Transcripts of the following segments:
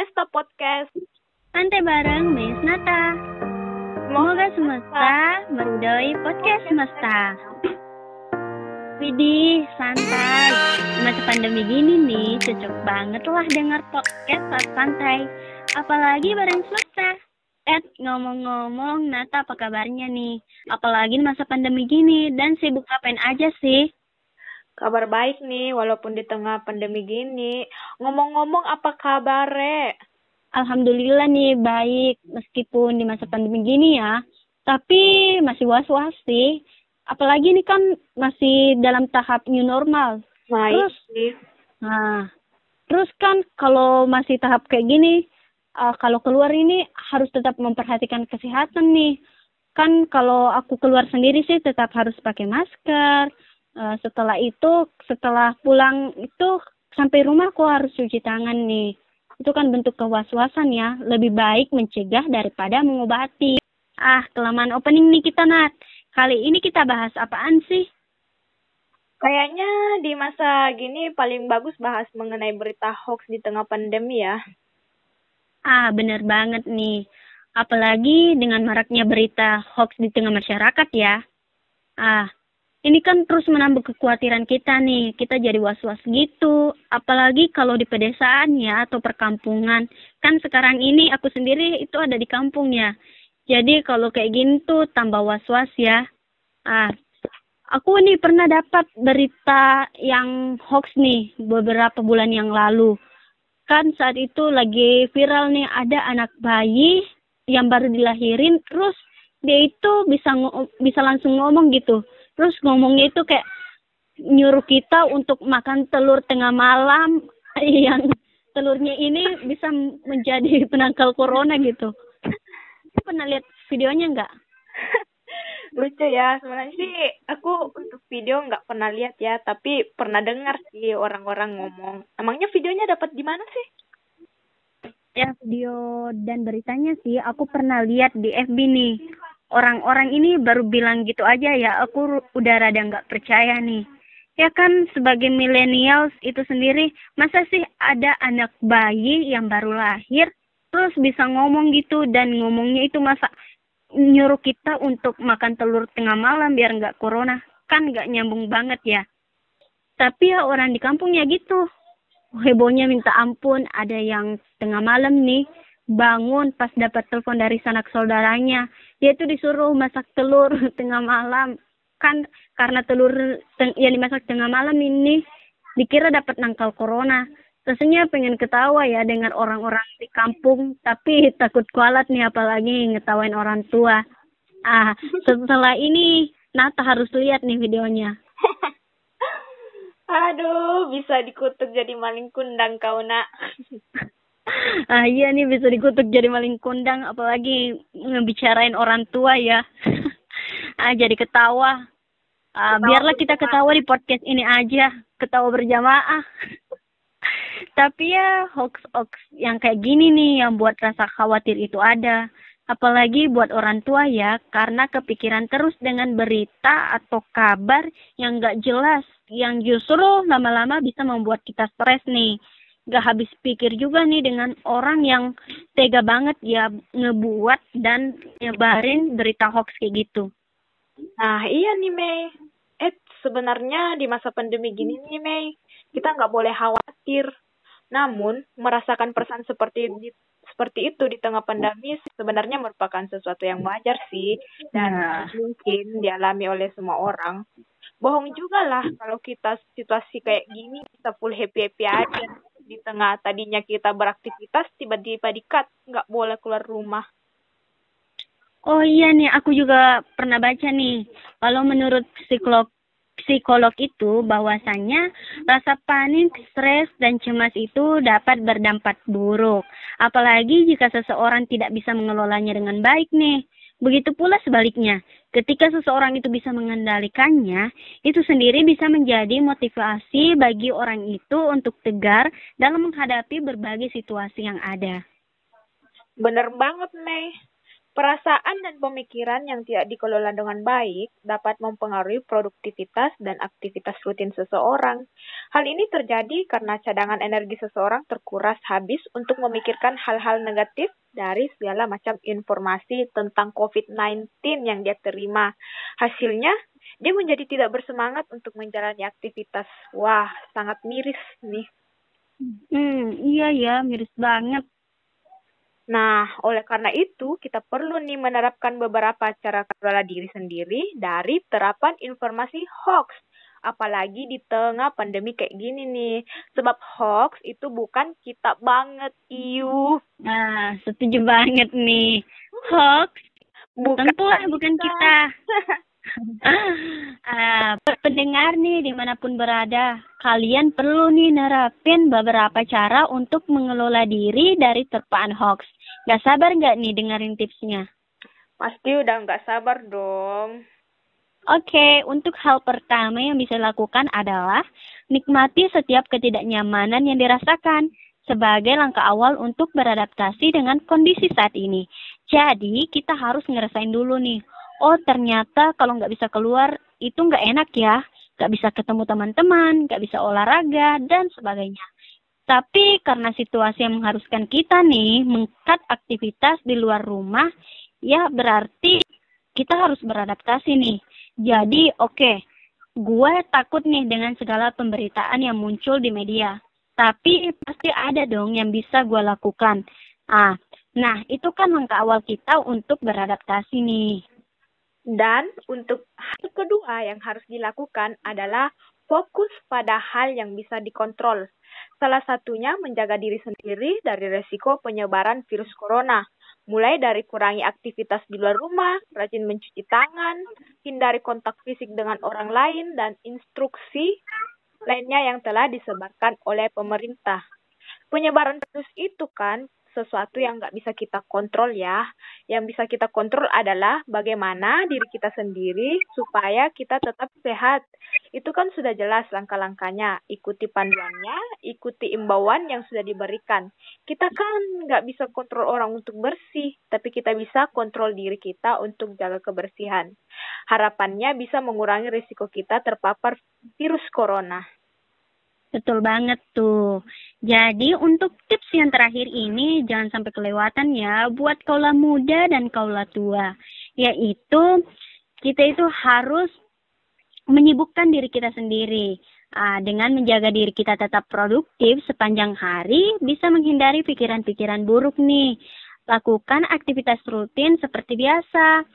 Mesta Podcast. Santai bareng Miss Nata. Semoga semesta meridai podcast semesta. Widih, santai. Masa pandemi gini nih, cocok banget lah dengar podcast saat santai. Apalagi bareng semesta. Ed, ngomong-ngomong, Nata apa kabarnya nih? Apalagi masa pandemi gini, dan sibuk ngapain aja sih? Kabar baik nih, walaupun di tengah pandemi gini. Ngomong-ngomong, apa kabar, Re? Alhamdulillah nih, baik. Meskipun di masa pandemi gini ya. Tapi masih was-was sih apalagi ini kan masih dalam tahap new normal. Nah, terus, sih. nah, terus kan kalau masih tahap kayak gini, uh, kalau keluar ini harus tetap memperhatikan kesehatan nih. Kan kalau aku keluar sendiri sih tetap harus pakai masker. Uh, setelah itu, setelah pulang itu sampai rumah aku harus cuci tangan nih. Itu kan bentuk kewas-wasan ya. Lebih baik mencegah daripada mengobati. Ah, kelamaan opening nih kita, Nat. Kali ini kita bahas apaan sih? Kayaknya di masa gini paling bagus bahas mengenai berita hoax di tengah pandemi ya. Ah, bener banget nih. Apalagi dengan maraknya berita hoax di tengah masyarakat ya. Ah, ini kan terus menambah kekhawatiran kita nih. Kita jadi was-was gitu. Apalagi kalau di pedesaan ya atau perkampungan. Kan sekarang ini aku sendiri itu ada di kampung ya. Jadi kalau kayak gini tuh tambah was-was ya. Ah, aku nih pernah dapat berita yang hoax nih beberapa bulan yang lalu. Kan saat itu lagi viral nih ada anak bayi yang baru dilahirin terus dia itu bisa bisa langsung ngomong gitu. Terus ngomongnya itu kayak nyuruh kita untuk makan telur tengah malam yang telurnya ini bisa menjadi penangkal corona gitu pernah lihat videonya nggak? Lucu ya, sebenarnya sih aku untuk video nggak pernah lihat ya, tapi pernah dengar sih orang-orang ngomong. Emangnya videonya dapat di mana sih? Ya video dan beritanya sih aku pernah lihat di FB nih. Orang-orang ini baru bilang gitu aja ya, aku udah rada nggak percaya nih. Ya kan sebagai millennials itu sendiri, masa sih ada anak bayi yang baru lahir terus bisa ngomong gitu dan ngomongnya itu masa nyuruh kita untuk makan telur tengah malam biar nggak corona? Kan nggak nyambung banget ya. Tapi ya orang di kampungnya gitu. Hebohnya minta ampun ada yang tengah malam nih bangun pas dapat telepon dari sanak saudaranya. Dia tuh disuruh masak telur tengah malam. Kan karena telur yang dimasak tengah malam ini dikira dapat nangkal corona. Rasanya pengen ketawa ya dengan orang-orang di kampung tapi takut kualat nih apalagi ngetawain orang tua. Ah setelah ini Nata harus lihat nih videonya. Aduh bisa dikutuk jadi maling kundang kau nak ah iya nih bisa dikutuk jadi maling kundang apalagi ngebicarain orang tua ya ah jadi ketawa ah biarlah kita ketawa di podcast ini aja ketawa berjamaah tapi ya hoax-hoax yang kayak gini nih yang buat rasa khawatir itu ada. Apalagi buat orang tua ya, karena kepikiran terus dengan berita atau kabar yang gak jelas, yang justru lama-lama bisa membuat kita stres nih. Gak habis pikir juga nih dengan orang yang tega banget ya ngebuat dan nyebarin berita hoax kayak gitu. Nah iya nih Mei. Eh sebenarnya di masa pandemi gini nih Mei, kita nggak boleh khawatir namun, merasakan perasaan seperti di, seperti itu di tengah pandemi sebenarnya merupakan sesuatu yang wajar sih dan nah. mungkin dialami oleh semua orang. Bohong juga lah kalau kita situasi kayak gini kita full happy happy aja di tengah tadinya kita beraktivitas tiba-tiba dikat nggak boleh keluar rumah. Oh iya nih, aku juga pernah baca nih. Kalau menurut psikolog psikolog itu bahwasannya rasa panik, stres, dan cemas itu dapat berdampak buruk. Apalagi jika seseorang tidak bisa mengelolanya dengan baik nih. Begitu pula sebaliknya, ketika seseorang itu bisa mengendalikannya, itu sendiri bisa menjadi motivasi bagi orang itu untuk tegar dalam menghadapi berbagai situasi yang ada. Bener banget, Mei. Perasaan dan pemikiran yang tidak dikelola dengan baik dapat mempengaruhi produktivitas dan aktivitas rutin seseorang. Hal ini terjadi karena cadangan energi seseorang terkuras habis untuk memikirkan hal-hal negatif dari segala macam informasi tentang COVID-19 yang dia terima. Hasilnya, dia menjadi tidak bersemangat untuk menjalani aktivitas. Wah, sangat miris nih. Hmm, iya ya, miris banget. Nah, oleh karena itu, kita perlu nih menerapkan beberapa cara kelola diri sendiri dari terapan informasi hoax. Apalagi di tengah pandemi kayak gini nih. Sebab hoax itu bukan kita banget, iu. Nah, setuju banget nih. Hoax Bukan tentulah bukan kita. Ah, pendengar nih di mana pun berada, kalian perlu nih nerapin beberapa cara untuk mengelola diri dari terpaan hoax. Gak sabar nggak nih dengerin tipsnya? Pasti udah nggak sabar dong. Oke, untuk hal pertama yang bisa dilakukan adalah nikmati setiap ketidaknyamanan yang dirasakan sebagai langkah awal untuk beradaptasi dengan kondisi saat ini. Jadi, kita harus ngerasain dulu nih, oh ternyata kalau nggak bisa keluar itu nggak enak ya, nggak bisa ketemu teman-teman, nggak bisa olahraga, dan sebagainya. Tapi karena situasi yang mengharuskan kita nih mengkat aktivitas di luar rumah, ya berarti kita harus beradaptasi nih. Jadi oke, okay, gue takut nih dengan segala pemberitaan yang muncul di media. Tapi pasti ada dong yang bisa gue lakukan. Ah, nah itu kan langkah awal kita untuk beradaptasi nih. Dan untuk hal kedua yang harus dilakukan adalah fokus pada hal yang bisa dikontrol. Salah satunya menjaga diri sendiri dari resiko penyebaran virus corona. Mulai dari kurangi aktivitas di luar rumah, rajin mencuci tangan, hindari kontak fisik dengan orang lain, dan instruksi lainnya yang telah disebarkan oleh pemerintah. Penyebaran virus itu kan sesuatu yang nggak bisa kita kontrol ya. Yang bisa kita kontrol adalah bagaimana diri kita sendiri supaya kita tetap sehat. Itu kan sudah jelas langkah-langkahnya. Ikuti panduannya, ikuti imbauan yang sudah diberikan. Kita kan nggak bisa kontrol orang untuk bersih, tapi kita bisa kontrol diri kita untuk jaga kebersihan. Harapannya bisa mengurangi risiko kita terpapar virus corona. Betul banget tuh. Jadi untuk tips yang terakhir ini jangan sampai kelewatan ya buat kaula muda dan kaula tua. Yaitu kita itu harus menyibukkan diri kita sendiri. Uh, dengan menjaga diri kita tetap produktif sepanjang hari, bisa menghindari pikiran-pikiran buruk nih. Lakukan aktivitas rutin seperti biasa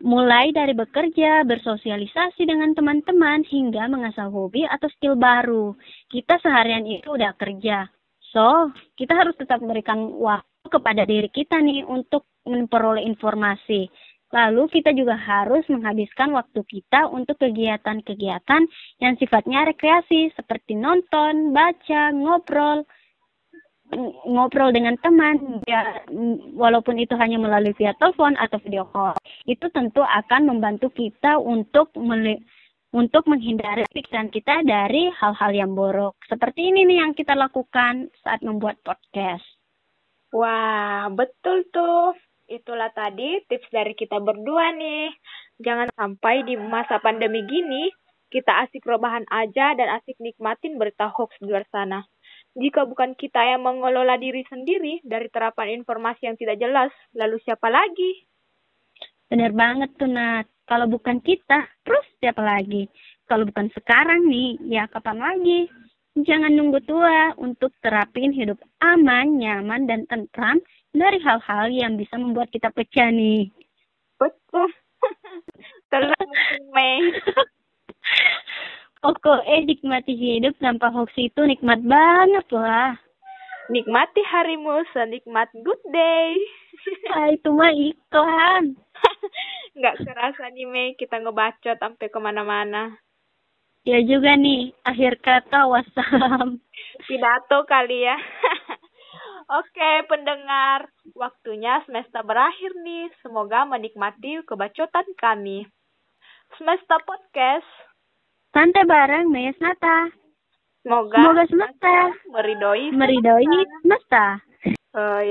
mulai dari bekerja, bersosialisasi dengan teman-teman, hingga mengasah hobi atau skill baru. Kita seharian itu udah kerja. So, kita harus tetap memberikan waktu kepada diri kita nih untuk memperoleh informasi. Lalu kita juga harus menghabiskan waktu kita untuk kegiatan-kegiatan yang sifatnya rekreasi seperti nonton, baca, ngobrol, ngobrol dengan teman ya walaupun itu hanya melalui via telepon atau video call itu tentu akan membantu kita untuk untuk menghindari pikiran kita dari hal-hal yang buruk seperti ini nih yang kita lakukan saat membuat podcast. Wah, betul tuh. Itulah tadi tips dari kita berdua nih. Jangan sampai di masa pandemi gini kita asik rebahan aja dan asik nikmatin berita hoax di luar sana. Jika bukan kita yang mengelola diri sendiri dari terapan informasi yang tidak jelas, lalu siapa lagi? Benar banget tuh, Nat. Kalau bukan kita, terus siapa lagi? Kalau bukan sekarang nih, ya kapan lagi? Jangan nunggu tua untuk terapin hidup aman, nyaman, dan tentram dari hal-hal yang bisa membuat kita pecah nih. Betul. Terus Mei. eh nikmati hidup tanpa hoax itu nikmat banget lah. Nikmati harimu senikmat good day. ah, itu mah iklan. Nggak kerasa nih Mei, kita ngebacot sampai ke mana-mana. Ya juga nih, akhir kata wassalam. Pidato kali ya. Oke, pendengar. Waktunya semester berakhir nih. Semoga menikmati kebacotan kami. Semester Podcast Santai bareng Maya Nata. Semoga, Semoga semesta meridoi meridoi semesta. Uh,